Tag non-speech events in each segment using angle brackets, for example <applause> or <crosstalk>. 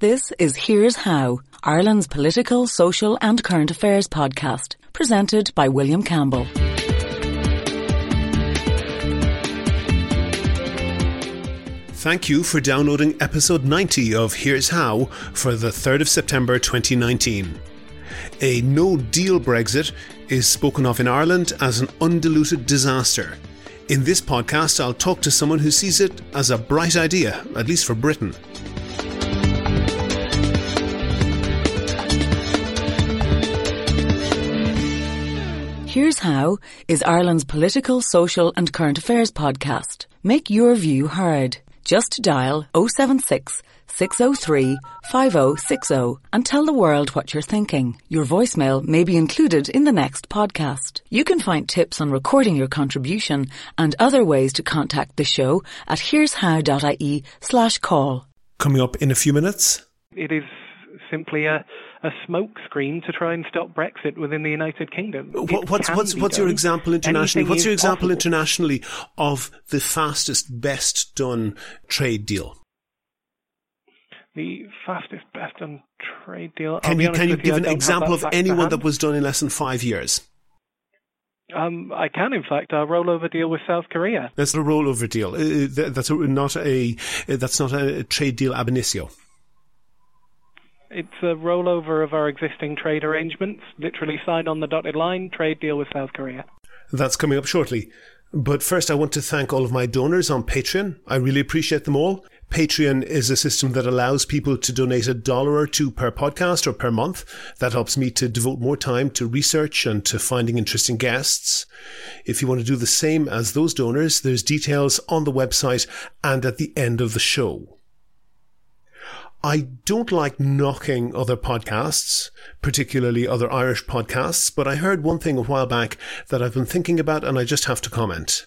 This is Here's How, Ireland's political, social, and current affairs podcast, presented by William Campbell. Thank you for downloading episode 90 of Here's How for the 3rd of September 2019. A no deal Brexit is spoken of in Ireland as an undiluted disaster. In this podcast, I'll talk to someone who sees it as a bright idea, at least for Britain. Here's How is Ireland's political, social, and current affairs podcast. Make your view heard. Just dial 076 603 5060 and tell the world what you're thinking. Your voicemail may be included in the next podcast. You can find tips on recording your contribution and other ways to contact the show at here'show.ie slash call. Coming up in a few minutes. It is simply a, a smokescreen to try and stop Brexit within the United Kingdom. What, what's what's what's your example internationally? What's your example possible. internationally of the fastest, best done trade deal? The fastest, best done trade deal. Can you can you give I an example of anyone that was done in less than five years? Um, I can, in fact, our rollover deal with South Korea. That's a rollover deal. Uh, th- That's a, not a uh, that's not a trade deal ab initio. It's a rollover of our existing trade arrangements. Literally signed on the dotted line. Trade deal with South Korea. That's coming up shortly. But first, I want to thank all of my donors on Patreon. I really appreciate them all. Patreon is a system that allows people to donate a dollar or two per podcast or per month. That helps me to devote more time to research and to finding interesting guests. If you want to do the same as those donors, there's details on the website and at the end of the show. I don't like knocking other podcasts, particularly other Irish podcasts, but I heard one thing a while back that I've been thinking about and I just have to comment.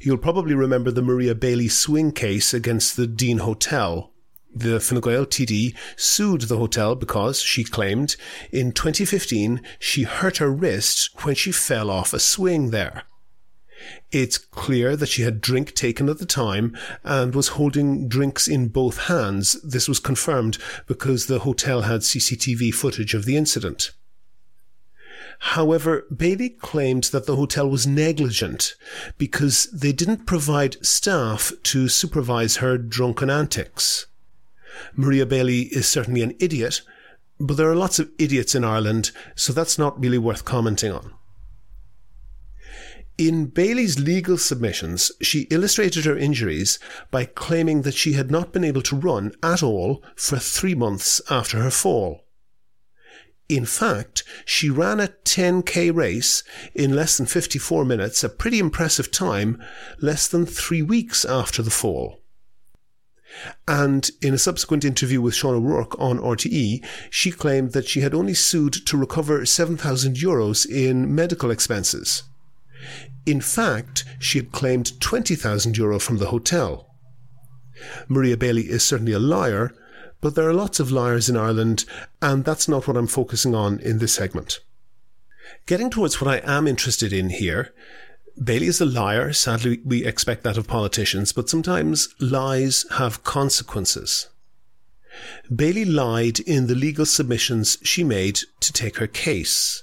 You'll probably remember the Maria Bailey swing case against the Dean Hotel. The Fine Gael TD sued the hotel because, she claimed, in 2015 she hurt her wrist when she fell off a swing there. It's clear that she had drink taken at the time and was holding drinks in both hands. This was confirmed because the hotel had CCTV footage of the incident. However, Bailey claimed that the hotel was negligent because they didn't provide staff to supervise her drunken antics. Maria Bailey is certainly an idiot, but there are lots of idiots in Ireland, so that's not really worth commenting on. In Bailey's legal submissions, she illustrated her injuries by claiming that she had not been able to run at all for three months after her fall. In fact, she ran a 10k race in less than 54 minutes, a pretty impressive time, less than three weeks after the fall. And in a subsequent interview with Sean O'Rourke on RTE, she claimed that she had only sued to recover 7,000 euros in medical expenses. In fact, she had claimed 20,000 euro from the hotel. Maria Bailey is certainly a liar, but there are lots of liars in Ireland, and that's not what I'm focusing on in this segment. Getting towards what I am interested in here, Bailey is a liar. Sadly, we expect that of politicians, but sometimes lies have consequences. Bailey lied in the legal submissions she made to take her case.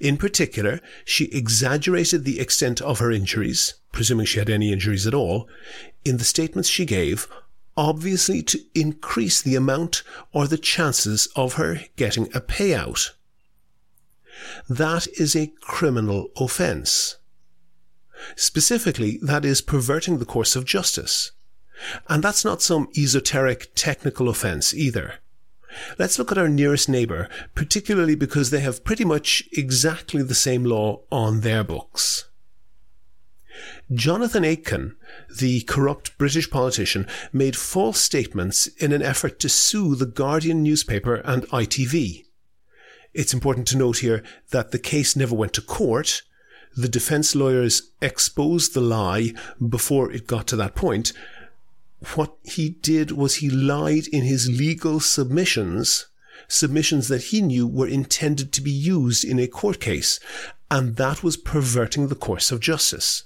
In particular, she exaggerated the extent of her injuries, presuming she had any injuries at all, in the statements she gave, obviously to increase the amount or the chances of her getting a payout. That is a criminal offence. Specifically, that is perverting the course of justice. And that's not some esoteric technical offence either. Let's look at our nearest neighbour, particularly because they have pretty much exactly the same law on their books. Jonathan Aitken, the corrupt British politician, made false statements in an effort to sue the Guardian newspaper and ITV. It's important to note here that the case never went to court. The defence lawyers exposed the lie before it got to that point. What he did was he lied in his legal submissions, submissions that he knew were intended to be used in a court case, and that was perverting the course of justice.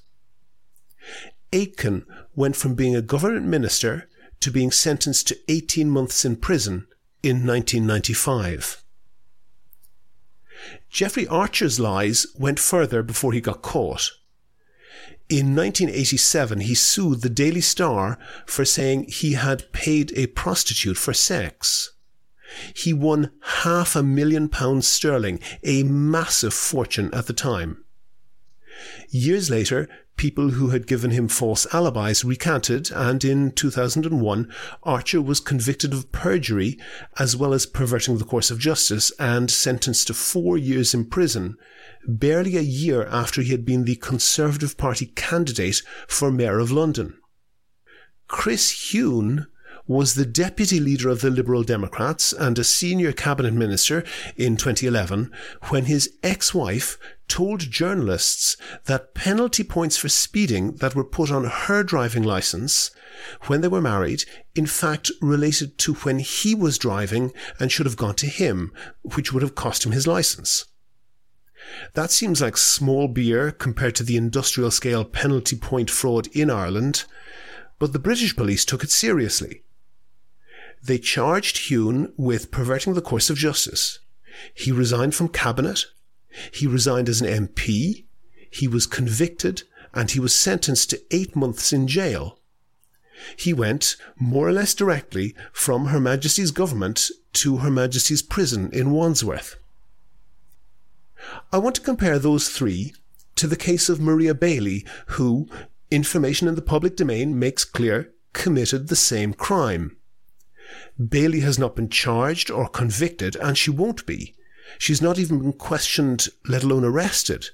Aitken went from being a government minister to being sentenced to 18 months in prison in 1995. Jeffrey Archer's lies went further before he got caught. In 1987, he sued the Daily Star for saying he had paid a prostitute for sex. He won half a million pounds sterling, a massive fortune at the time. Years later, people who had given him false alibis recanted, and in 2001, Archer was convicted of perjury as well as perverting the course of justice and sentenced to four years in prison, barely a year after he had been the Conservative Party candidate for Mayor of London. Chris Huhne was the deputy leader of the Liberal Democrats and a senior cabinet minister in 2011 when his ex-wife told journalists that penalty points for speeding that were put on her driving license when they were married, in fact, related to when he was driving and should have gone to him, which would have cost him his license. That seems like small beer compared to the industrial scale penalty point fraud in Ireland, but the British police took it seriously. They charged Huhne with perverting the course of justice. He resigned from cabinet he resigned as an MP, he was convicted, and he was sentenced to eight months in jail. He went, more or less directly, from Her Majesty's government to Her Majesty's prison in Wandsworth. I want to compare those three to the case of Maria Bailey, who, information in the public domain makes clear, committed the same crime. Bailey has not been charged or convicted, and she won't be. She's not even been questioned, let alone arrested.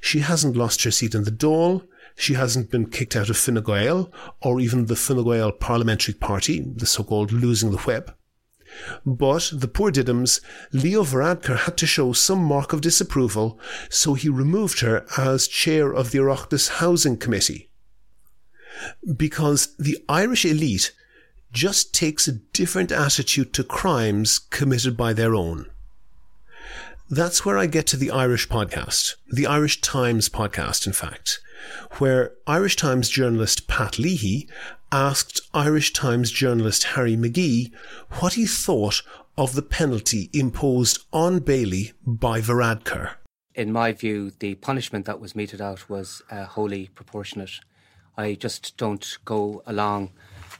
She hasn't lost her seat in the Dáil. She hasn't been kicked out of Fine Gael or even the Fine Gael parliamentary party, the so-called losing the whip. But the poor Diddums, Leo Varadkar had to show some mark of disapproval, so he removed her as chair of the Oireachtas Housing Committee. Because the Irish elite just takes a different attitude to crimes committed by their own. That's where I get to the Irish podcast, the Irish Times podcast, in fact, where Irish Times journalist Pat Leahy asked Irish Times journalist Harry McGee what he thought of the penalty imposed on Bailey by Varadkar. In my view, the punishment that was meted out was uh, wholly proportionate. I just don't go along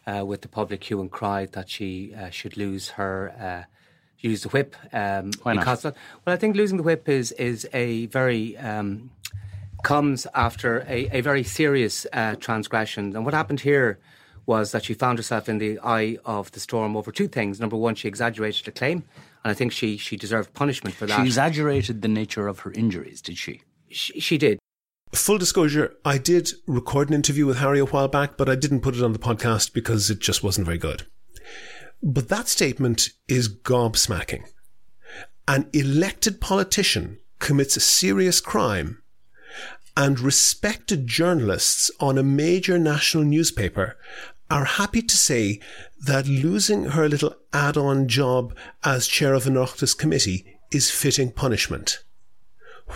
uh, with the public hue and cry that she uh, should lose her uh, use the whip. Um, Why not? Because, well, I think losing the whip is is a very um, comes after a, a very serious uh, transgression. And what happened here was that she found herself in the eye of the storm over two things. Number one, she exaggerated the claim, and I think she she deserved punishment for that. She exaggerated the nature of her injuries, did she? She, she did. Full disclosure, I did record an interview with Harry a while back, but I didn't put it on the podcast because it just wasn't very good. But that statement is gobsmacking. An elected politician commits a serious crime and respected journalists on a major national newspaper are happy to say that losing her little add-on job as chair of an Oireachtas committee is fitting punishment.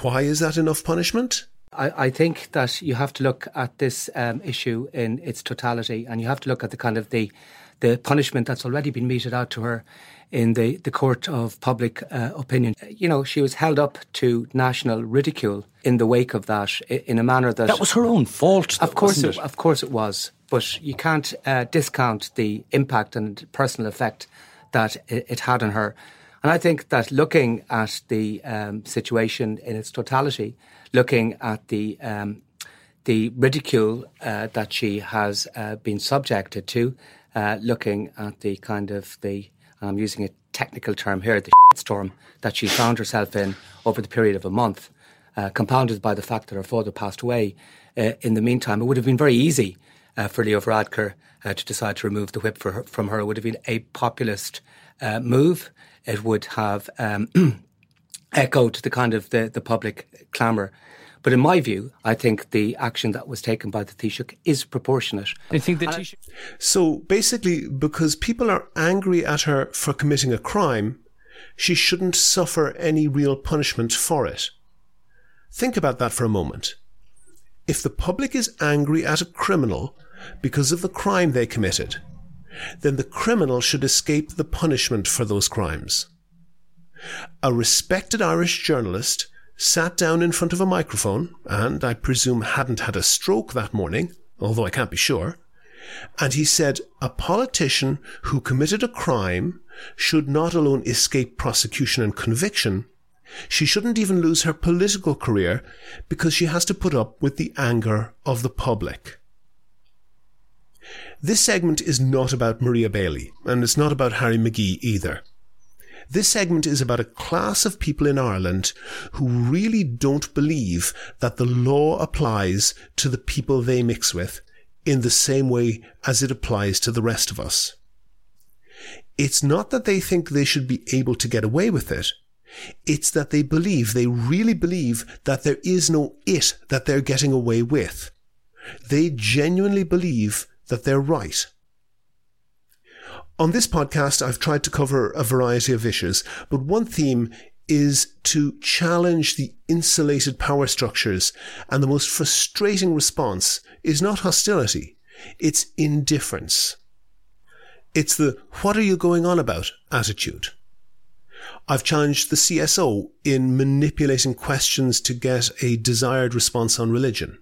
Why is that enough punishment? I, I think that you have to look at this um, issue in its totality, and you have to look at the kind of the the punishment that's already been meted out to her in the, the court of public uh, opinion. You know, she was held up to national ridicule in the wake of that in a manner that that was her own fault. Of course, it, it, of course, it was. But you can't uh, discount the impact and personal effect that it, it, had on her. And I think that looking at the um, situation in its totality, looking at the um, the ridicule uh, that she has uh, been subjected to, uh, looking at the kind of the, I'm using a technical term here, the <laughs> storm that she found herself in over the period of a month, uh, compounded by the fact that her father passed away. Uh, in the meantime, it would have been very easy uh, for Leo Varadkar uh, to decide to remove the whip her, from her. It would have been a populist move. It would have um, <clears throat> echoed the kind of the, the public clamour but in my view, I think the action that was taken by the Taoiseach is proportionate. I think the Taoiseach. So basically, because people are angry at her for committing a crime, she shouldn't suffer any real punishment for it. Think about that for a moment. If the public is angry at a criminal because of the crime they committed, then the criminal should escape the punishment for those crimes. A respected Irish journalist sat down in front of a microphone and, I presume, hadn't had a stroke that morning, although I can't be sure, and he said a politician who committed a crime should not alone escape prosecution and conviction, she shouldn't even lose her political career because she has to put up with the anger of the public. This segment is not about Maria Bailey, and it's not about Harry McGee either. This segment is about a class of people in Ireland who really don't believe that the law applies to the people they mix with in the same way as it applies to the rest of us. It's not that they think they should be able to get away with it. It's that they believe, they really believe that there is no it that they're getting away with. They genuinely believe that they're right. On this podcast, I've tried to cover a variety of issues, but one theme is to challenge the insulated power structures, and the most frustrating response is not hostility, it's indifference. It's the what are you going on about attitude. I've challenged the CSO in manipulating questions to get a desired response on religion.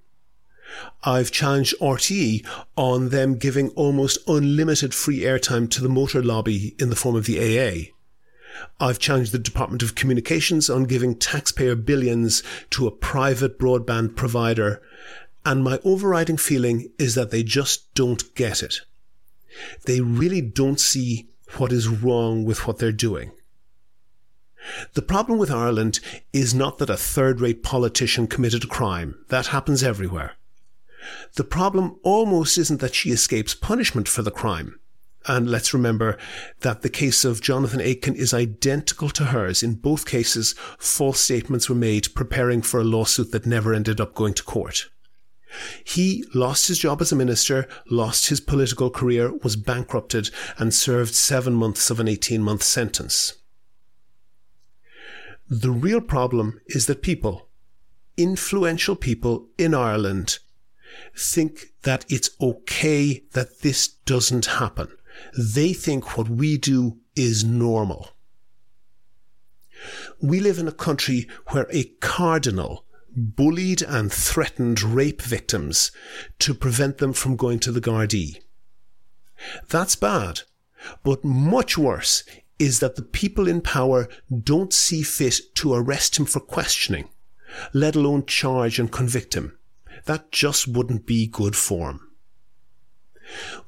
I've challenged RTE on them giving almost unlimited free airtime to the motor lobby in the form of the AA. I've challenged the Department of Communications on giving taxpayer billions to a private broadband provider, and my overriding feeling is that they just don't get it. They really don't see what is wrong with what they're doing. The problem with Ireland is not that a third rate politician committed a crime. That happens everywhere. The problem almost isn't that she escapes punishment for the crime. And let's remember that the case of Jonathan Aitken is identical to hers. In both cases, false statements were made preparing for a lawsuit that never ended up going to court. He lost his job as a minister, lost his political career, was bankrupted, and served seven months of an 18 month sentence. The real problem is that people, influential people in Ireland, think that it's okay that this doesn't happen. They think what we do is normal. We live in a country where a cardinal bullied and threatened rape victims to prevent them from going to the Gardaí. That's bad, but much worse is that the people in power don't see fit to arrest him for questioning, let alone charge and convict him. That just wouldn't be good form.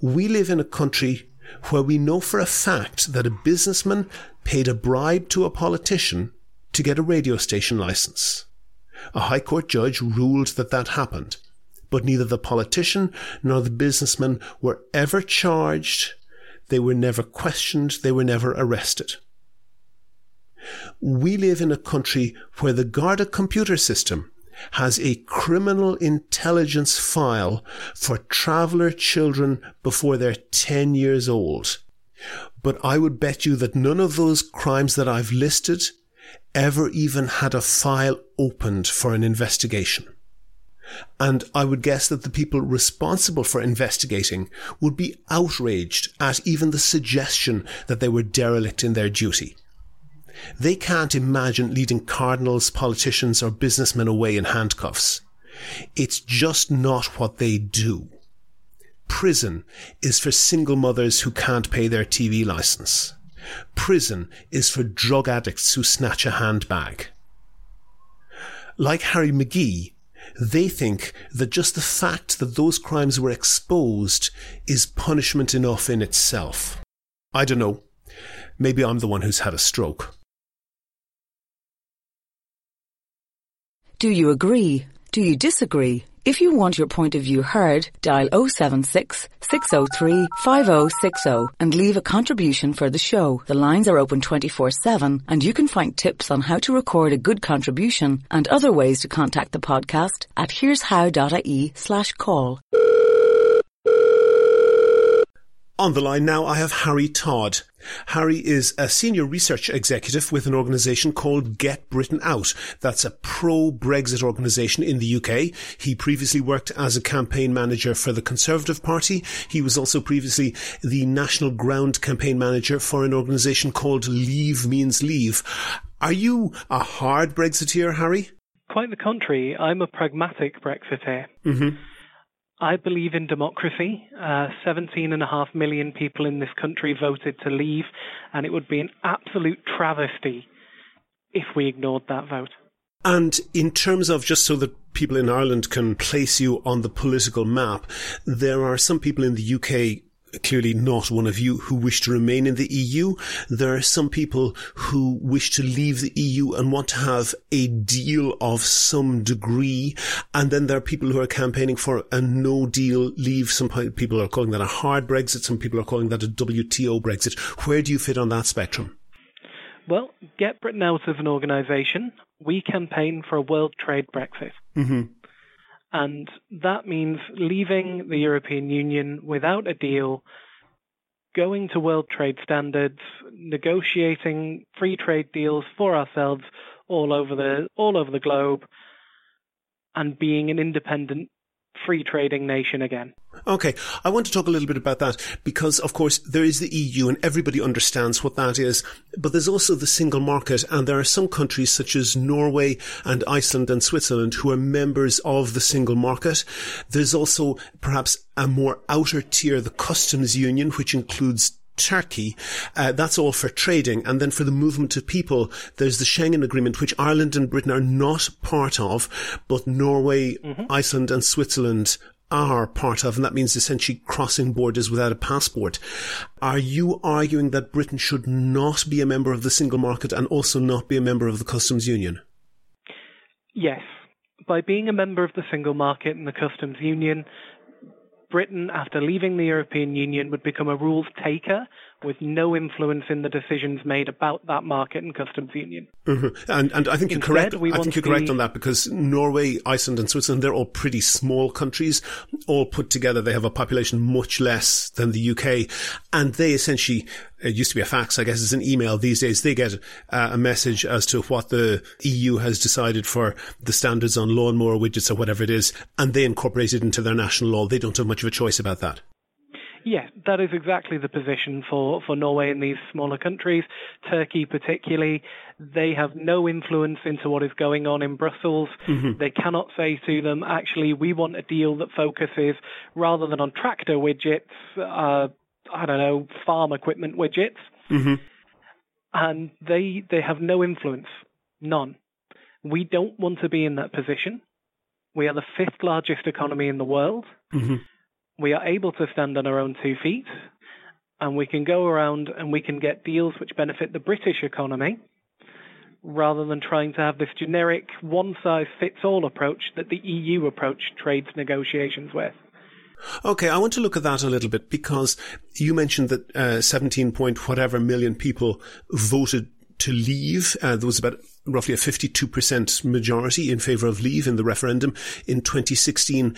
We live in a country where we know for a fact that a businessman paid a bribe to a politician to get a radio station license. A High Court judge ruled that that happened, but neither the politician nor the businessman were ever charged, they were never questioned, they were never arrested. We live in a country where the Garda computer system has a criminal intelligence file for traveller children before they're 10 years old. But I would bet you that none of those crimes that I've listed ever even had a file opened for an investigation. And I would guess that the people responsible for investigating would be outraged at even the suggestion that they were derelict in their duty. They can't imagine leading cardinals, politicians, or businessmen away in handcuffs. It's just not what they do. Prison is for single mothers who can't pay their TV license. Prison is for drug addicts who snatch a handbag. Like Harry McGee, they think that just the fact that those crimes were exposed is punishment enough in itself. I don't know. Maybe I'm the one who's had a stroke. Do you agree? Do you disagree? If you want your point of view heard, dial 076 603 5060 and leave a contribution for the show. The lines are open 24-7 and you can find tips on how to record a good contribution and other ways to contact the podcast at here'show.ie slash call. On the line now, I have Harry Todd. Harry is a senior research executive with an organisation called Get Britain Out. That's a pro-Brexit organisation in the UK. He previously worked as a campaign manager for the Conservative Party. He was also previously the National Ground campaign manager for an organisation called Leave Means Leave. Are you a hard Brexiteer, Harry? Quite the contrary. I'm a pragmatic Brexiteer. Mm-hmm. I believe in democracy. Uh, 17.5 million people in this country voted to leave, and it would be an absolute travesty if we ignored that vote. And in terms of just so that people in Ireland can place you on the political map, there are some people in the UK clearly not one of you who wish to remain in the EU. There are some people who wish to leave the EU and want to have a deal of some degree. And then there are people who are campaigning for a no deal leave. Some people are calling that a hard Brexit. Some people are calling that a WTO Brexit. Where do you fit on that spectrum? Well, Get Britain Out as an organisation, we campaign for a world trade Brexit. Mm-hmm. And that means leaving the European Union without a deal, going to world trade standards, negotiating free trade deals for ourselves all over the all over the globe, and being an independent free trading nation again. Okay, I want to talk a little bit about that because, of course, there is the EU and everybody understands what that is, but there's also the single market and there are some countries such as Norway and Iceland and Switzerland who are members of the single market. There's also perhaps a more outer tier, the customs union, which includes Turkey. Uh, that's all for trading. And then for the movement of people, there's the Schengen Agreement, which Ireland and Britain are not part of, but Norway, mm-hmm. Iceland and Switzerland are part of, and that means essentially crossing borders without a passport. Are you arguing that Britain should not be a member of the single market and also not be a member of the customs union? Yes. By being a member of the single market and the customs union, Britain, after leaving the European Union, would become a rules taker with no influence in the decisions made about that market and customs union. Mm-hmm. And and I think Instead, you're correct. I think you're correct on that because Norway, Iceland, and Switzerland they're all pretty small countries. All put together, they have a population much less than the UK, and they essentially it used to be a fax, I guess it's an email these days. They get uh, a message as to what the EU has decided for the standards on lawnmower widgets or whatever it is, and they incorporate it into their national law. They don't have much of a choice about that. Yes, that is exactly the position for, for Norway and these smaller countries. Turkey, particularly, they have no influence into what is going on in Brussels. Mm-hmm. They cannot say to them, actually, we want a deal that focuses rather than on tractor widgets, uh, I don't know, farm equipment widgets. Mm-hmm. And they they have no influence, none. We don't want to be in that position. We are the fifth largest economy in the world. Mm-hmm we are able to stand on our own two feet and we can go around and we can get deals which benefit the British economy rather than trying to have this generic one size fits all approach that the EU approach trades negotiations with. Okay, I want to look at that a little bit because you mentioned that uh, 17 point whatever million people voted to leave. Uh, there was about roughly a 52% majority in favour of leave in the referendum in 2016.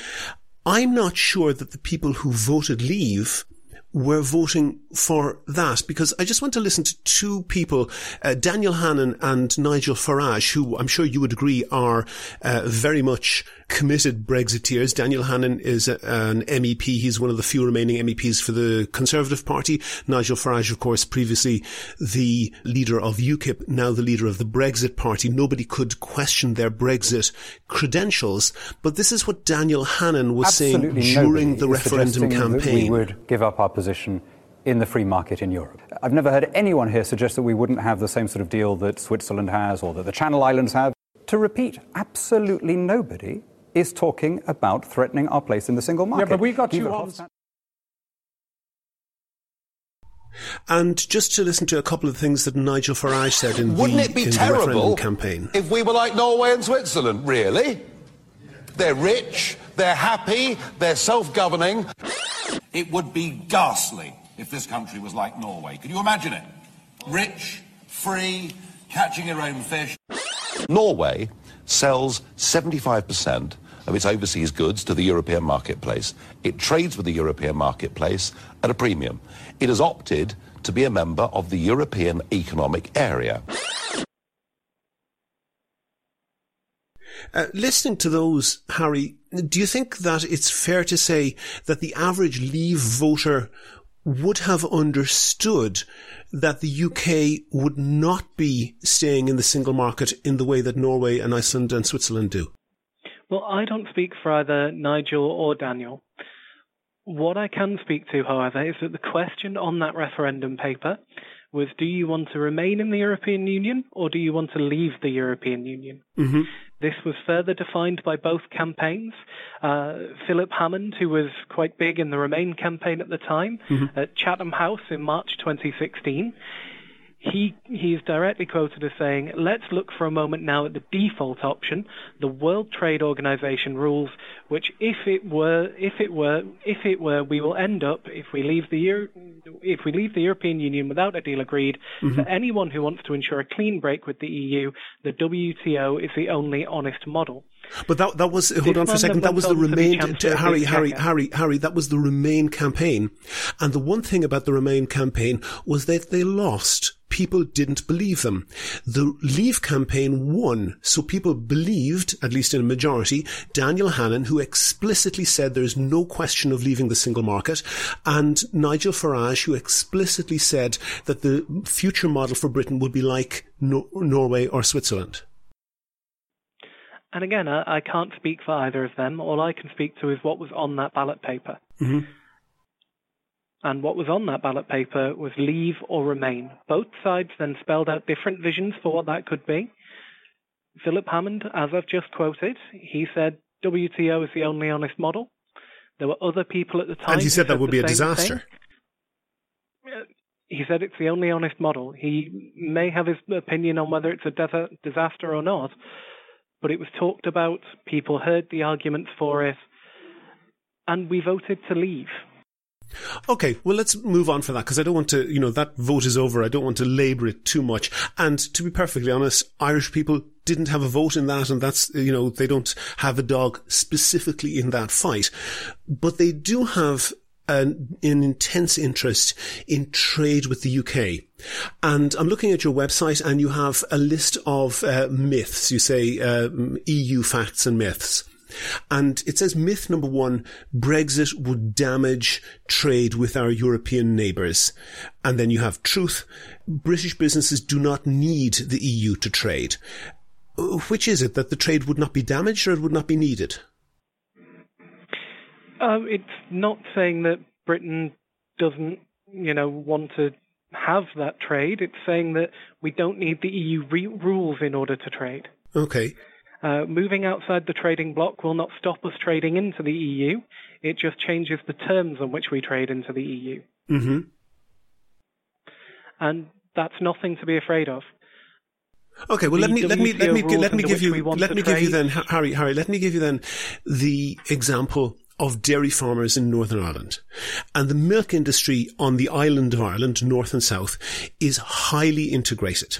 I'm not sure that the people who voted leave were voting for that because I just want to listen to two people, uh, Daniel Hannan and Nigel Farage, who I'm sure you would agree are uh, very much committed Brexiteers. Daniel Hannan is a, an MEP. He's one of the few remaining MEPs for the Conservative Party. Nigel Farage, of course, previously the leader of UKIP, now the leader of the Brexit Party. Nobody could question their Brexit credentials. But this is what Daniel Hannan was Absolutely saying during the referendum campaign. we would give up our position in the free market in Europe. I've never heard anyone here suggest that we wouldn't have the same sort of deal that Switzerland has or that the Channel Islands have. To repeat, absolutely nobody is talking about threatening our place in the single market. Yeah, but we got two homes. And just to listen to a couple of things that Nigel Farage said in the world. Wouldn't the, it be in terrible the campaign. if we were like Norway and Switzerland, really? They're rich, they're happy, they're self-governing. It would be ghastly if this country was like Norway. Can you imagine it? Rich, free, catching your own fish. Norway sells 75% of its overseas goods to the European marketplace. It trades with the European marketplace at a premium. It has opted to be a member of the European Economic Area. Uh, listening to those, Harry, do you think that it's fair to say that the average Leave voter would have understood that the UK would not be staying in the single market in the way that Norway and Iceland and Switzerland do? Well, I don't speak for either Nigel or Daniel. What I can speak to, however, is that the question on that referendum paper was do you want to remain in the European Union or do you want to leave the European Union? Mm-hmm. This was further defined by both campaigns. Uh, Philip Hammond, who was quite big in the Remain campaign at the time, mm-hmm. at Chatham House in March 2016, he he's directly quoted as saying, "Let's look for a moment now at the default option, the World Trade Organization rules, which if it were if it were if it were, we will end up if we leave the Euro, if we leave the European Union without a deal agreed. Mm-hmm. For anyone who wants to ensure a clean break with the EU, the WTO is the only honest model." But that that was hold on for a second. That was the Remain Harry Harry Harry Harry. That was the Remain campaign, and the one thing about the Remain campaign was that they lost. People didn't believe them. The Leave campaign won, so people believed, at least in a majority, Daniel Hannan, who explicitly said there is no question of leaving the single market, and Nigel Farage, who explicitly said that the future model for Britain would be like no- Norway or Switzerland. And again, I, I, can't speak for either of them. All I can speak to is what was on that ballot paper. Mm-hmm. And what was on that ballot paper was leave or remain. Both sides then spelled out different visions for what that could be. Philip Hammond, as I've just quoted, he said WTO is the only honest model. There were other people at the time. And he said that would be a Thing. disaster. He said it's the only honest model. He may have his opinion on whether it's a disaster or not, but it was talked about, people heard the arguments for it, and we voted to leave. Okay, well, let's move on for that because I don't want to, you know, that vote is over. I don't want to labour it too much. And to be perfectly honest, Irish people didn't have a vote in that, and that's, you know, they don't have a dog specifically in that fight. But they do have an, an, intense interest in trade with the UK. And I'm looking at your website and you have a list of uh, myths. You say uh, EU facts and myths. And it says myth number one, Brexit would damage trade with our European neighbours. And then you have truth, British businesses do not need the EU to trade. Which is it, that the trade would not be damaged or it would not be needed? Um, it's not saying that Britain doesn't, you know, want to have that trade. It's saying that we don't need the EU re- rules in order to trade. Okay. Uh, moving outside the trading bloc will not stop us trading into the EU. It just changes the terms on which we trade into the EU. Mm-hmm. And that's nothing to be afraid of. Okay, well, let me, let me, let me, let me give you, let me give you then, Harry, Harry, let me give you then the example of dairy farmers in Northern Ireland. And the milk industry on the island of Ireland, north and south, is highly integrated.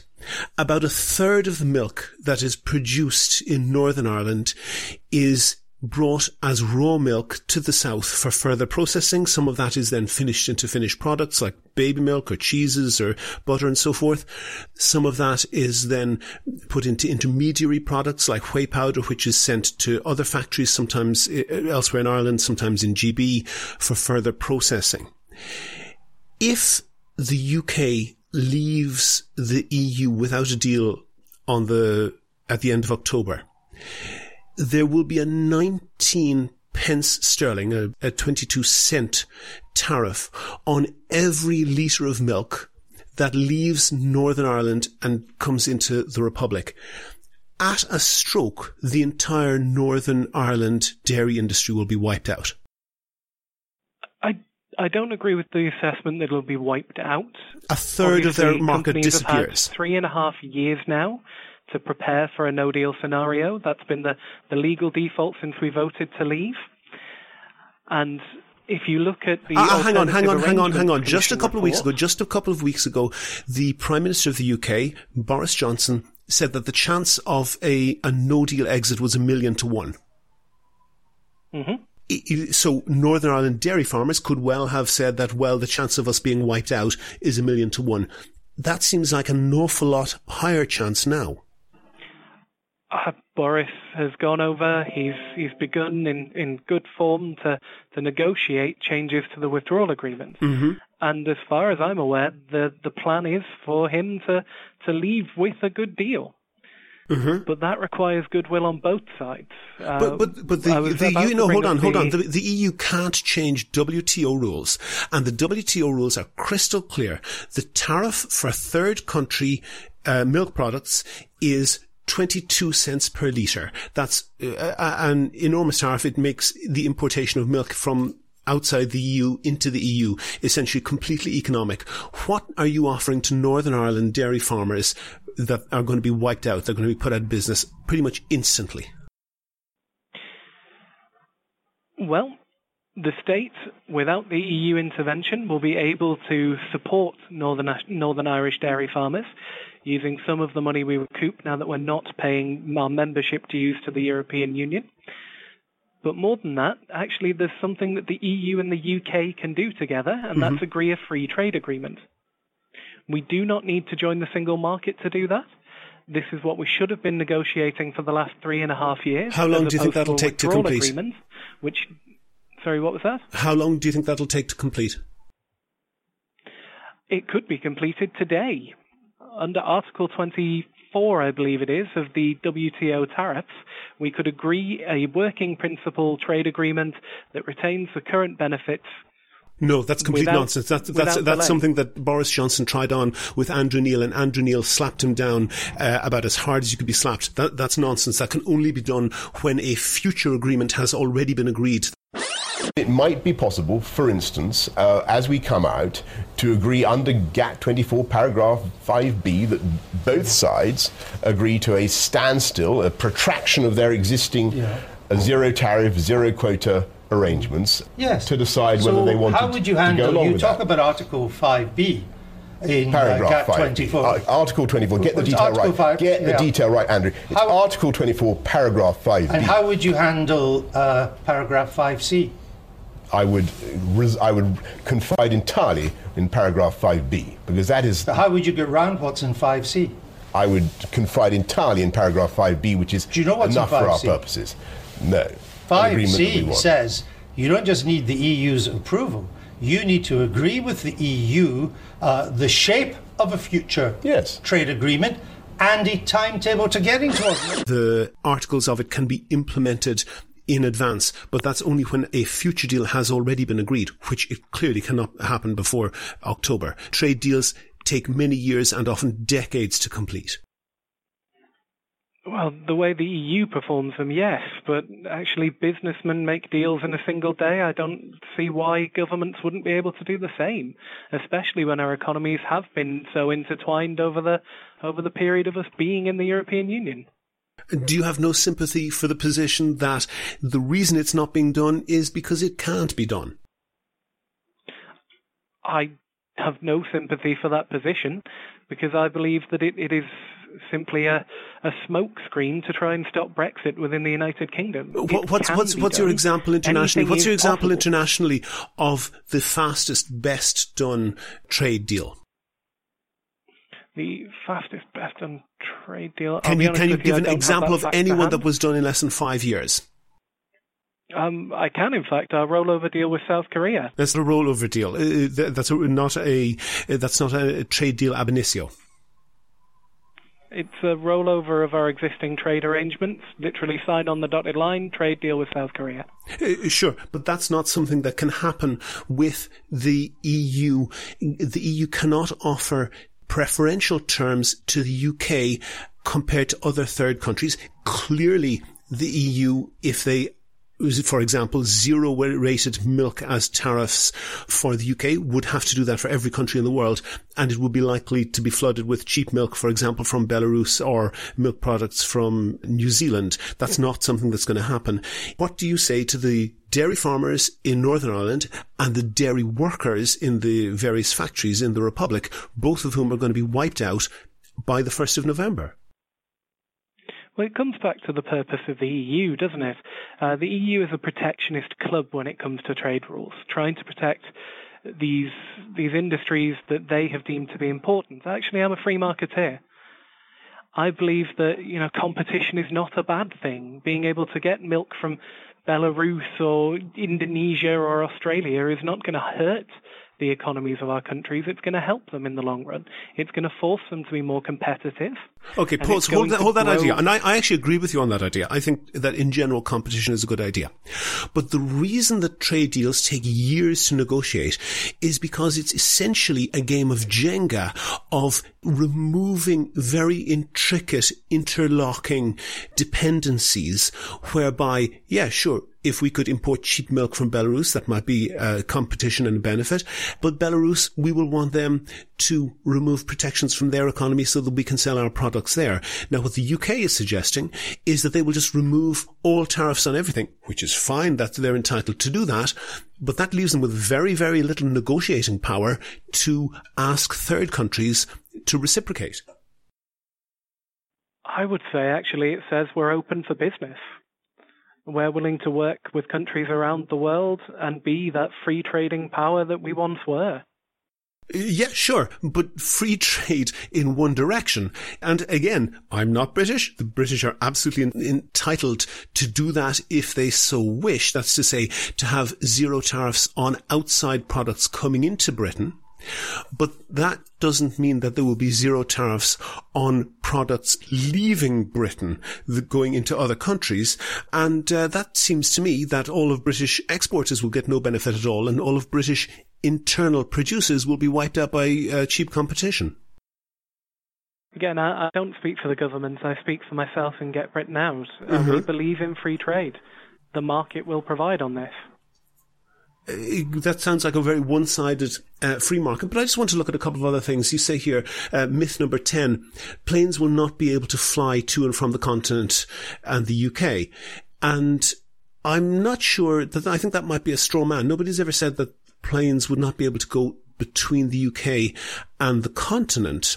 About a third of the milk that is produced in Northern Ireland is brought as raw milk to the south for further processing. Some of that is then finished into finished products like baby milk or cheeses or butter and so forth. Some of that is then put into intermediary products like whey powder, which is sent to other factories, sometimes eh, eh, elsewhere in Ireland, sometimes in GB for further processing. If the UK leaves the EU without a deal on the, at the end of October, there will be a 19 pence sterling, a, a 22 cent tariff on every litre of milk that leaves Northern Ireland and comes into the Republic. At a stroke, the entire Northern Ireland dairy industry will be wiped out. I I don't agree with the assessment that it'll be wiped out. A third Obviously, of their market companies have had disappears. three and a half years now to prepare for a no deal scenario. That's been the, the legal default since we voted to leave. And if you look at the Ah, hang on, hang on, hang on, hang on. Just a couple of weeks ago, just a couple of weeks ago, the Prime Minister of the UK, Boris Johnson, said that the chance of a, a no deal exit was a million to one. Mm-hmm. So Northern Ireland dairy farmers could well have said that, well, the chance of us being wiped out is a million to one. That seems like an awful lot higher chance now. Uh, Boris has gone over. He's he's begun in, in good form to, to negotiate changes to the withdrawal agreement. Mm-hmm. And as far as I'm aware, the, the plan is for him to, to leave with a good deal. Mm-hmm. But that requires goodwill on both sides. Uh, But but but the, the you know hold on hold on the, the EU can't change WTO rules, and the WTO rules are crystal clear. The tariff for third country uh, milk products is 22 cents per litre. That's uh, an enormous tariff. It makes the importation of milk from outside the EU into the EU essentially completely economic. What are you offering to Northern Ireland dairy farmers that are going to be wiped out? They're going to be put out of business pretty much instantly. Well, the state, without the EU intervention, will be able to support Northern, Northern Irish dairy farmers using some of the money we recoup now that we're not paying our membership dues to the European Union. But more than that, actually, there's something that the EU and the UK can do together, and Mm-hmm. that's agree a free trade agreement. We do not need to join the single market to do that. This is what we should have been negotiating for the last three and a half years. How long do you think that'll take to complete? Agreement, which, sorry, what was that? How long do you think that'll take to complete? It could be completed today. Under Article 24, I believe it is, of the WTO tariffs, we could agree a working principle trade agreement that retains the current benefits No, that's complete Without- nonsense. That's that's that's something that Boris Johnson tried on with Andrew Neil, and Andrew Neil slapped him down uh, about as hard as you could be slapped. That that's nonsense. That can only be done when a future agreement has already been agreed. It might be possible, for instance, uh, as we come out, to agree under GATT 24 paragraph 5b that both sides agree to a standstill, a protraction of their existing uh, zero tariff, zero quota arrangements Yes. to decide so whether they want to. how would you to go handle? along You with talk that. about Article 5b in Paragraph uh, GATT 24. Uh, Article 24. Get the It's detail right. 5, Get the yeah. detail right, Andrew. It's How- Article 24, paragraph 5b. and how would you handle uh, paragraph 5c? I would, res- I would confide entirely in paragraph 5b because that is How would you get round what's in 5c? I would confide entirely in paragraph 5b, which is Do you know what's in enough for our purposes. No. An agreement that we 5c says you don't just need the EU's approval, you need to agree with the EU uh, the shape of a future Yes. trade agreement and a timetable to getting to it. The articles of it can be implemented in advance, but that's only when a future deal has already been agreed, which it clearly cannot happen before October. Trade deals take many years and often decades to complete. Well, the way the EU performs them, yes, but actually businessmen make deals in a single day. I don't see why governments wouldn't be able to do the same, especially when our economies have been so intertwined over the over the period of us being in the European Union. Do you have no sympathy for the position that the reason it's not being done is because it can't be done? I have no sympathy for that position because I believe that it, it is simply a, a smokescreen to try and stop Brexit within the United Kingdom. What, what's what's what's your example internationally? Anything What's your example possible. internationally of the fastest, best done trade deal? The fastest, best done trade deal. Can you can you give I an example of anyone that was done in less than five years? Um, I can, in fact, our rollover deal with South Korea. That's a rollover deal. Uh, That's a, not a uh, that's not a trade deal ab initio. It's a rollover of our existing trade arrangements. Literally signed on the dotted line. Trade deal with South Korea. Uh, Sure, but that's not something that can happen with the EU. The EU cannot offer preferential terms to the UK compared to other third countries. Clearly, the EU, if they for example, zero rated milk as tariffs for the UK would have to do that for every country in the world. And it would be likely to be flooded with cheap milk, for example, from Belarus or milk products from New Zealand. That's not something that's going to happen. What do you say to the dairy farmers in Northern Ireland and the dairy workers in the various factories in the Republic, both of whom are going to be wiped out by the 1st of November? Well, it comes back to the purpose of the EU, doesn't it? Uh, the EU is a protectionist club when it comes to trade rules, trying to protect these these industries that they have deemed to be important. Actually, I'm a free marketeer. I believe that you know competition is not a bad thing. Being able to get milk from Belarus or Indonesia or Australia is not going to hurt the economies of our countries. It's going to help them in the long run. It's going to force them to be more competitive. Okay, Paul, so hold that, hold that idea. And I, I actually agree with you on that idea. I think that in general, competition is a good idea. But the reason that trade deals take years to negotiate is because it's essentially a game of Jenga of removing very intricate interlocking dependencies whereby, yeah, sure, if we could import cheap milk from Belarus, that might be a competition and a benefit. But Belarus, we will want them to remove protections from their economy so that we can sell our products there. Now, what the UK is suggesting is that they will just remove all tariffs on everything, which is fine that they're entitled to do that. But that leaves them with very, very little negotiating power to ask third countries to reciprocate. I would say actually it says we're open for business. We're willing to work with countries around the world and be that free trading power that we once were. Yeah, sure, but free trade in one direction. And again, I'm not British. The British are absolutely entitled to do that if they so wish. That's to say, to have zero tariffs on outside products coming into Britain. But that doesn't mean that there will be zero tariffs on products leaving Britain, going into other countries. And uh, that seems to me that all of British exporters will get no benefit at all, and all of British internal producers will be wiped out by uh, cheap competition. Again, I, I, don't speak for the government. I speak for myself and Get Britain Out. Mm-hmm. we believe in free trade. The market will provide on this. Uh, that sounds like a very one-sided uh, free market, but I just want to look at a couple of other things. You say here, uh, myth number 10, planes will not be able to fly to and from the continent and the UK. And I'm not sure that, I think that might be a straw man. Nobody's ever said that planes would not be able to go between the UK and the continent.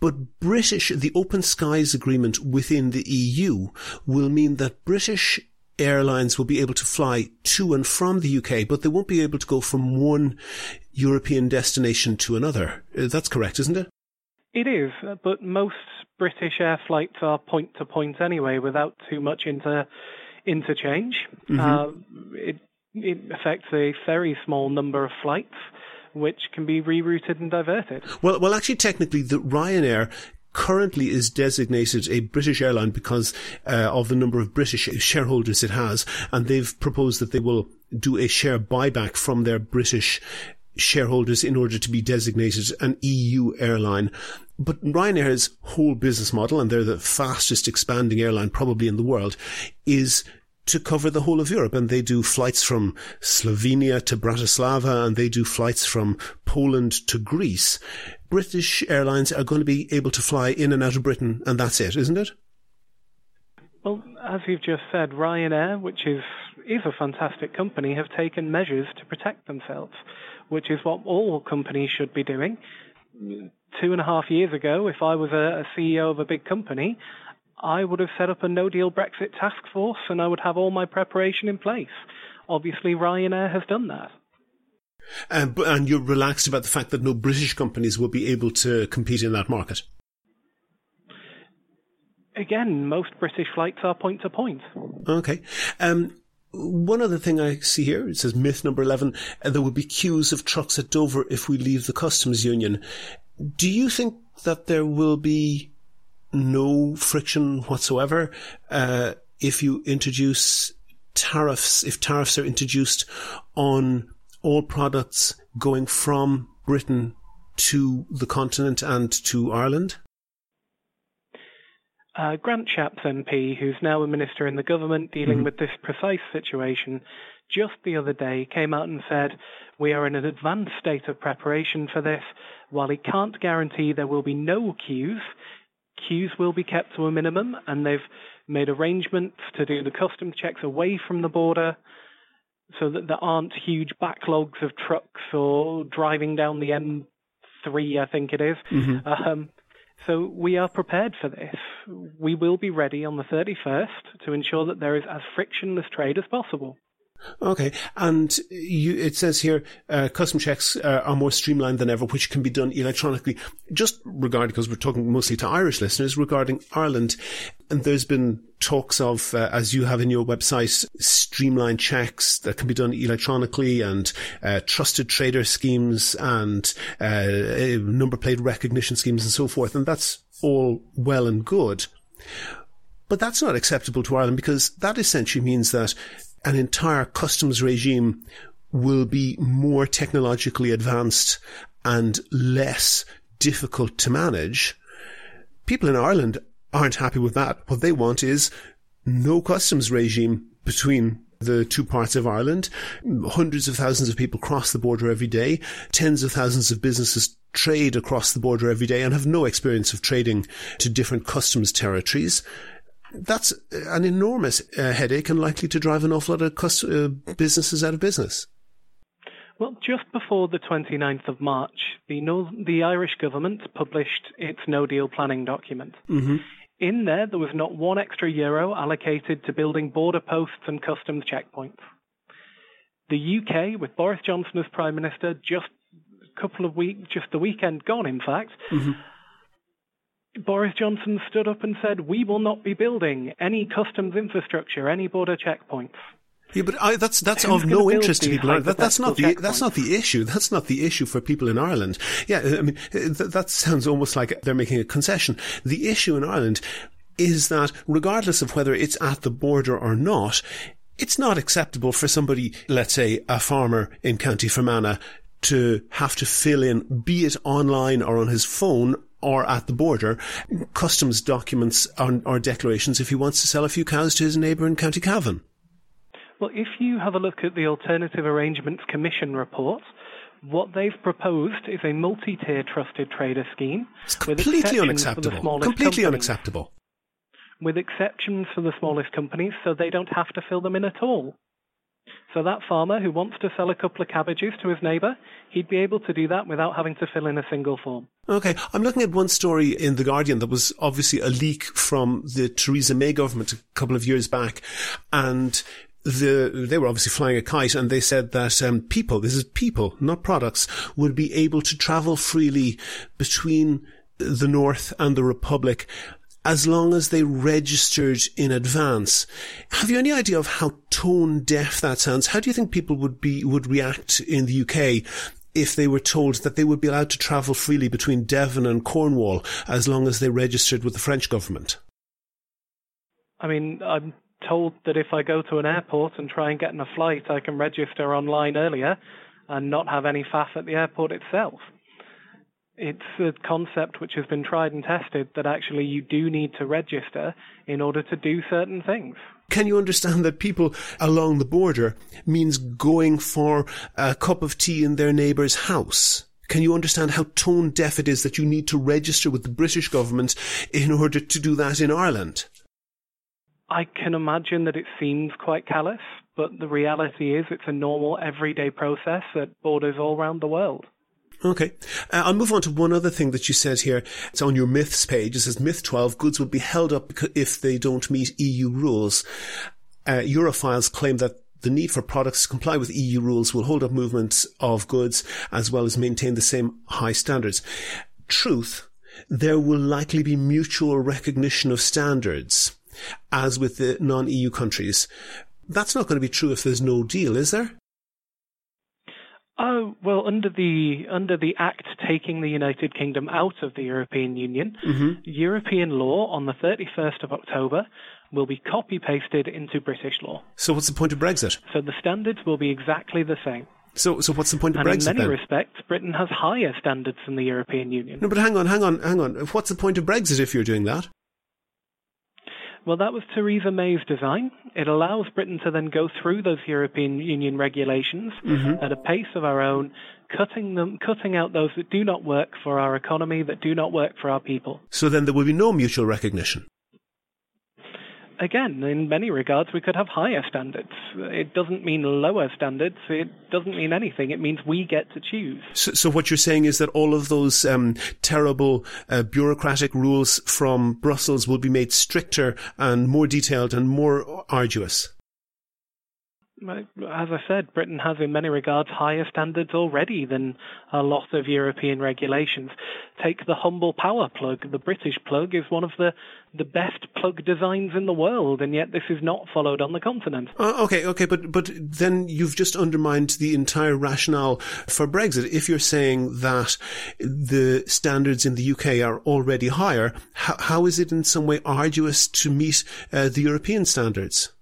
But British, the open skies agreement within the EU will mean that British airlines will be able to fly to and from the UK, but they won't be able to go from one European destination to another. Uh, that's correct, isn't it? It is, uh, but most British air flights are point to point anyway, without too much inter interchange. Mm-hmm. Uh, it it affects a very small number of flights which can be rerouted and diverted. Well, well, actually, technically, the Ryanair currently is designated a British airline because uh, of the number of British shareholders it has, and they've proposed that they will do a share buyback from their British shareholders in order to be designated an EU airline. But Ryanair's whole business model, and they're the fastest expanding airline probably in the world, is to cover the whole of Europe. And they do flights from Slovenia to Bratislava and they do flights from Poland to Greece. British Airlines are going to be able to fly in and out of Britain and that's it, isn't it? Well, as you've just said, Ryanair, which is, is a fantastic company, have taken measures to protect themselves, which is what all companies should be doing. Two and a half years ago, if I was a, a CEO of a big company, I would have set up a no deal Brexit task force and I would have all my preparation in place. Obviously, Ryanair has done that. And, and you're relaxed about the fact that no British companies will be able to compete in that market? Again, most British flights are point to point. Okay. Um, one other thing I see here, it says myth number 11, uh, there will be queues of trucks at Dover if we leave the customs union. Do you think that there will be no friction whatsoever. Uh, if you introduce tariffs, if tariffs are introduced on all products going from Britain to the continent and to Ireland? Uh, Grant Shapps MP, who's now a minister in the government dealing mm-hmm. with this precise situation, just the other day came out and said, We are in an advanced state of preparation for this. While he can't guarantee there will be no queues, queues will be kept to a minimum, and they've made arrangements to do the custom checks away from the border so that there aren't huge backlogs of trucks or driving down the M3, I think it is. Mm-hmm. Um, So we are prepared for this. We will be ready on the 31st to ensure that there is as frictionless trade as possible. Okay, and you, it says here uh, custom checks uh, are more streamlined than ever, which can be done electronically. Just regarding, because we're talking mostly to Irish listeners, regarding Ireland, and there's been talks of, uh, as you have in your website, streamlined checks that can be done electronically, and uh, trusted trader schemes, and uh, number plate recognition schemes, and so forth, and that's all well and good. But that's not acceptable to Ireland because that essentially means that an entire customs regime will be more technologically advanced and less difficult to manage. People in Ireland aren't happy with that. What they want is no customs regime between the two parts of Ireland. Hundreds of thousands of people cross the border every day. Tens of thousands of businesses trade across the border every day and have no experience of trading to different customs territories that's an enormous uh, headache and likely to drive an awful lot of uh, businesses out of business. Well, just before the 29th of March, the, no- the Irish government published its no deal planning document. Mm-hmm. In there, there was not one extra euro allocated to building border posts and customs checkpoints. The UK, with Boris Johnson as Prime Minister, just a couple of weeks, just the weekend gone, in fact, mm-hmm. Boris Johnson stood up and said, "We will not be building any customs infrastructure, any border checkpoints." Yeah, but I, that's that's Who's of no interest to people. in these Ireland. That, that's not the hypothetical that's not the issue. That's not the issue for people in Ireland. Yeah, I mean th- that sounds almost like they're making a concession. The issue in Ireland is that regardless of whether it's at the border or not, it's not acceptable for somebody, let's say a farmer in County Fermanagh, to have to fill in, be it online or on his phone, or at the border, customs documents or, or declarations if he wants to sell a few cows to his neighbour in County Cavan. Well, if you have a look at the Alternative Arrangements Commission report, what they've proposed is a multi-tier trusted trader scheme. It's completely exceptions for the unacceptable. Completely companies. unacceptable. With exceptions for the smallest companies, so they don't have to fill them in at all. So that farmer who wants to sell a couple of cabbages to his neighbour, he'd be able to do that without having to fill in a single form. Okay, I'm looking at one story in The Guardian that was obviously a leak from the Theresa May government a couple of years back. And the, they were obviously flying a kite and they said that um, people, this is people, not products, would be able to travel freely between the North and the Republic as long as they registered in advance. Have you any idea of how tone deaf that sounds? How do you think people would be, would react in the UK if they were told that they would be allowed to travel freely between Devon and Cornwall as long as they registered with the French government? I mean, I'm told that if I go to an airport and try and get on a flight, I can register online earlier and not have any faff at the airport itself. It's a concept which has been tried and tested that actually you do need to register in order to do certain things. Can you understand that people along the border means going for a cup of tea in their neighbour's house? Can you understand how tone deaf it is that you need to register with the British government in order to do that in Ireland? I can imagine that it seems quite callous, but the reality is it's a normal everyday process at borders all around the world. Okay. Uh, I'll move on to one other thing that you said here. It's on your myths page. It says myth 12, goods will be held up if they don't meet EU rules. Uh, Europhiles claim that the need for products to comply with EU rules will hold up movements of goods as well as maintain the same high standards. Truth, there will likely be mutual recognition of standards, as with the non-EU countries. That's not going to be true if there's no deal, is there? Oh well, under the under the Act taking the United Kingdom out of the European Union, Mhm. European law on the 31st of October will be copy pasted into British law. So what's the point of Brexit? So the standards will be exactly the same. So, so what's the point of and Brexit in many then? respects, Britain has higher standards than the European Union. No, but hang on, hang on, hang on. What's the point of Brexit if you're doing that? Well, that was Theresa May's design. It allows Britain to then go through those European Union regulations Mhm. at a pace of our own, cutting them, cutting out those that do not work for our economy, that do not work for our people. So then there will be no mutual recognition. Again, in many regards, we could have higher standards. It doesn't mean lower standards. It doesn't mean anything. It means we get to choose. So, so what you're saying is that all of those um, terrible uh, bureaucratic rules from Brussels will be made stricter and more detailed and more arduous. As I said, Britain has in many regards higher standards already than a lot of European regulations. Take the humble power plug. The British plug is one of the, the best plug designs in the world, and yet this is not followed on the continent. Uh, okay, okay, but, but then you've just undermined the entire rationale for Brexit. If you're saying that the standards in the UK are already higher, how, how is it in some way arduous to meet uh, the European standards?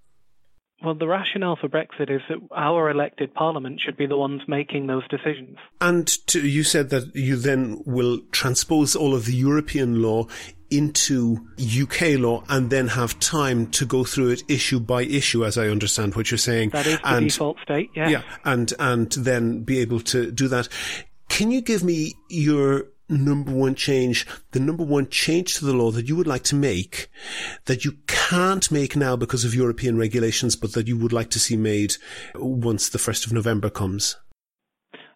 Well, the rationale for Brexit is that our elected parliament should be the ones making those decisions. And to, you said that you then will transpose all of the European law into UK law and then have time to go through it issue by issue, as I understand what you're saying. That is the and, default state, yeah. Yeah, and, and then be able to do that. Can you give me your number one change, the number one change to the law that you would like to make that you can't make now because of European regulations, but that you would like to see made once the 1st of November comes?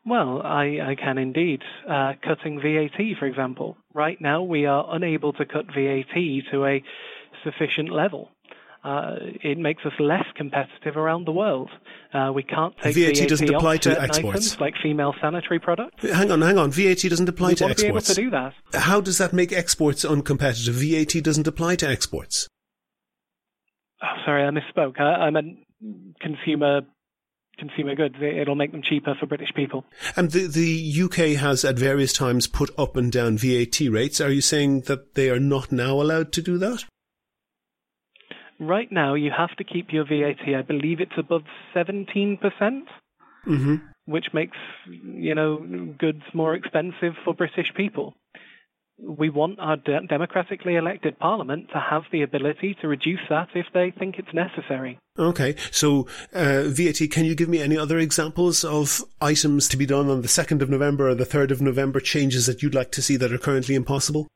Well, I, I can indeed. Uh, cutting VAT, for example. Right now, we are unable to cut VAT to a sufficient level uh, it makes us less competitive around the world. Uh, we can't take VAT, VAT doesn't apply to exports. items like female sanitary products. Hang on, hang on. VAT doesn't apply we to exports. to be able to do that. How does that make exports uncompetitive? VAT doesn't apply to exports. Oh, sorry, I misspoke. I, I meant consumer consumer goods. It'll make them cheaper for British people. And the, the UK has at various times put up and down VAT rates. Are you saying that they are not now allowed to do that? Right now, you have to keep your VAT. I believe it's above 17%, Mm-hmm. which makes, you know, goods more expensive for British people. We want our de- democratically elected parliament to have the ability to reduce that if they think it's necessary. Okay, so uh, VAT, can you give me any other examples of items to be done on the 2nd of November or the 3rd of November, changes that you'd like to see that are currently impossible?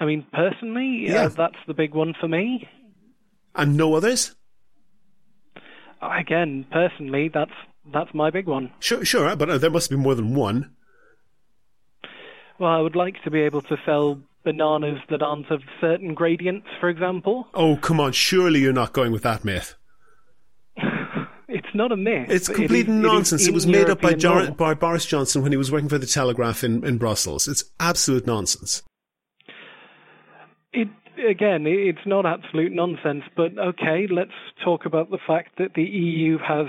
I mean, personally, Yeah. uh, that's the big one for me. And no others? Again, personally, that's that's my big one. Sure, sure, but uh, there must be more than one. Well, I would like to be able to sell bananas that aren't of certain gradients, for example. Oh, come on, surely you're not going with that myth. <laughs> It's not a myth. It's complete it is nonsense. It, was made up by, Jar- by Boris Johnson when he was working for the Telegraph in, in Brussels. It's absolute nonsense. It again, it's not absolute nonsense, but okay, let's talk about the fact that the EU has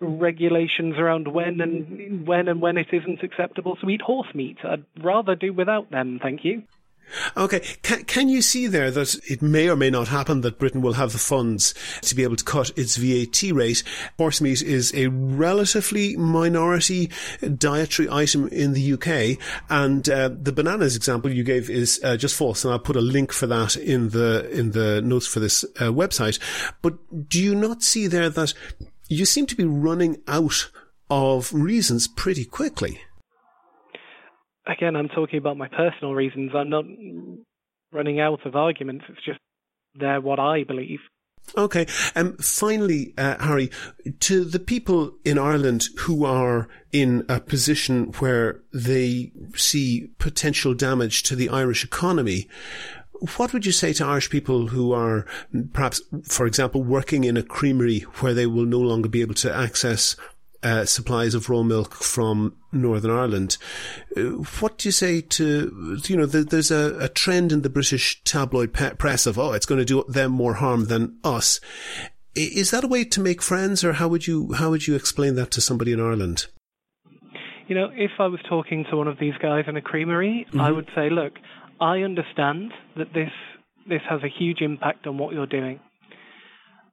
regulations around when and when and when it isn't acceptable to eat horse meat. I'd rather do without them, thank you. Okay, can, can you see there that it may or may not happen that Britain will have the funds to be able to cut its VAT rate? Horse meat is a relatively minority dietary item in the UK, and uh, the bananas example you gave is uh, just false, and I'll put a link for that in the in the notes for this uh, website. But do you not see there that you seem to be running out of reasons pretty quickly? Again, I'm talking about my personal reasons. I'm not running out of arguments. It's just they're what I believe. Okay. Um, finally, uh, Harry, to the people in Ireland who are in a position where they see potential damage to the Irish economy, what would you say to Irish people who are perhaps, for example, working in a creamery where they will no longer be able to access uh, supplies of raw milk from Northern Ireland. Uh, what do you say to, you know, there, there's a, a, trend in the British tabloid pe- press of, oh, it's going to do them more harm than us. Is that a way to make friends or how would you, how would you explain that to somebody in Ireland? You know, if I was talking to one of these guys in a creamery, mm-hmm. I would say, look, I understand that this, this has a huge impact on what you're doing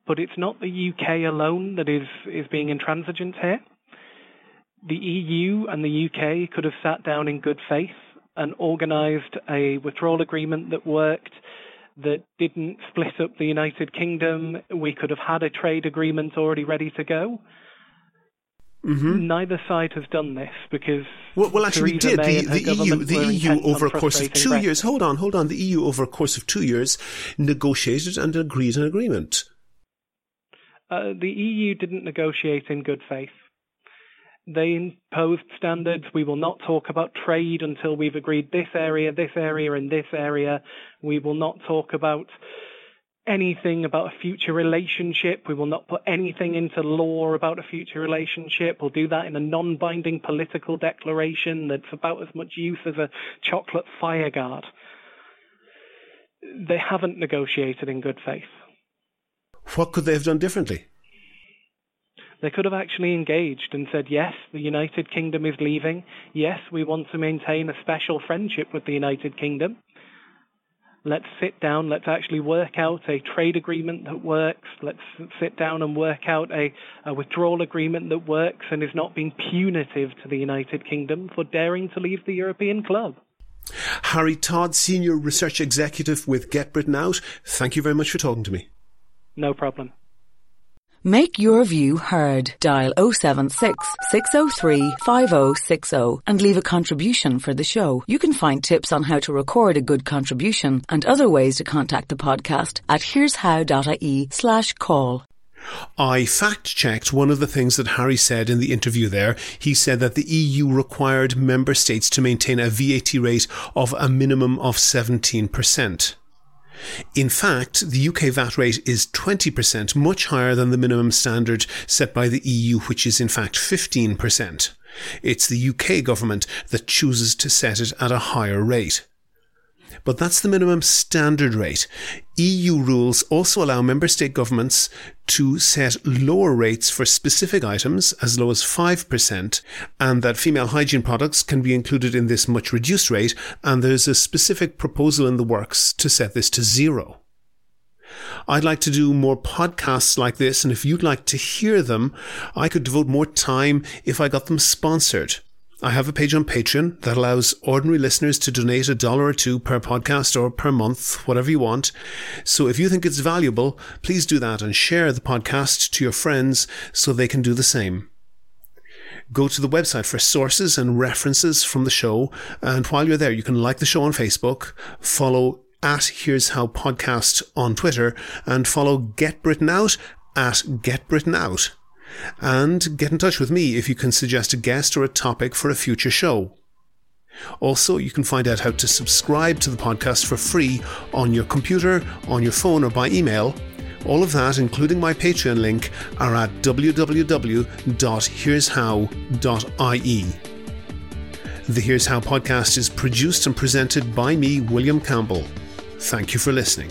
but it's not the UK alone that is, is being intransigent here. The EU and the UK could have sat down in good faith and organised a withdrawal agreement that worked, that didn't split up the United Kingdom. We could have had a trade agreement already ready to go. Mm-hmm. Neither side has done this because well, well actually, we did. The, the EU, the EU, over a course of two Brexit. years. Hold on, hold on. The EU, over a course of two years, negotiated and agreed an agreement. Uh, the EU didn't negotiate in good faith. They imposed standards. We will not talk about trade until we've agreed this area, this area, and this area. We will not talk about anything about a future relationship. We will not put anything into law about a future relationship. We'll do that in a non-binding political declaration that's about as much use as a chocolate fire guard. They haven't negotiated in good faith. What could they have done differently? They could have actually engaged and said, yes, the United Kingdom is leaving. Yes, we want to maintain a special friendship with the United Kingdom. Let's sit down. Let's actually work out a trade agreement that works. Let's sit down and work out a, a withdrawal agreement that works and is not being punitive to the United Kingdom for daring to leave the European club. Harry Todd, Senior Research Executive with Get Britain Out, thank you very much for talking to me. No problem. Make your view heard. Dial 076 603 5060 and leave a contribution for the show. You can find tips on how to record a good contribution and other ways to contact the podcast at hereshow.ie slash call. I fact checked one of the things that Harry said in the interview there. He said that the EU required member states to maintain a VAT rate of a minimum of 17%. In fact, the UK VAT rate is 20%, much higher than the minimum standard set by the EU, which is in fact 15%. It's the UK government that chooses to set it at a higher rate but that's the minimum standard rate. EU rules also allow member state governments to set lower rates for specific items as low as 5%, and that female hygiene products can be included in this much reduced rate, and there's a specific proposal in the works to set this to zero. I'd like to do more podcasts like this, and if you'd like to hear them, I could devote more time if I got them sponsored. I have a page on Patreon that allows ordinary listeners to donate a dollar or two per podcast or per month, whatever you want. So if you think it's valuable, please do that and share the podcast to your friends so they can do the same. Go to the website for sources and references from the show. And while you're there, you can like the show on Facebook, follow at Here's How Podcast on Twitter, and follow Get Britain Out at Get Britain Out. And get in touch with me if you can suggest a guest or a topic for a future show. Also, you can find out how to subscribe to the podcast for free on your computer, on your phone, or by email. All of that, including my Patreon link, are at www.hereshow.ie. The Here's How podcast is produced and presented by me, William Campbell. Thank you for listening.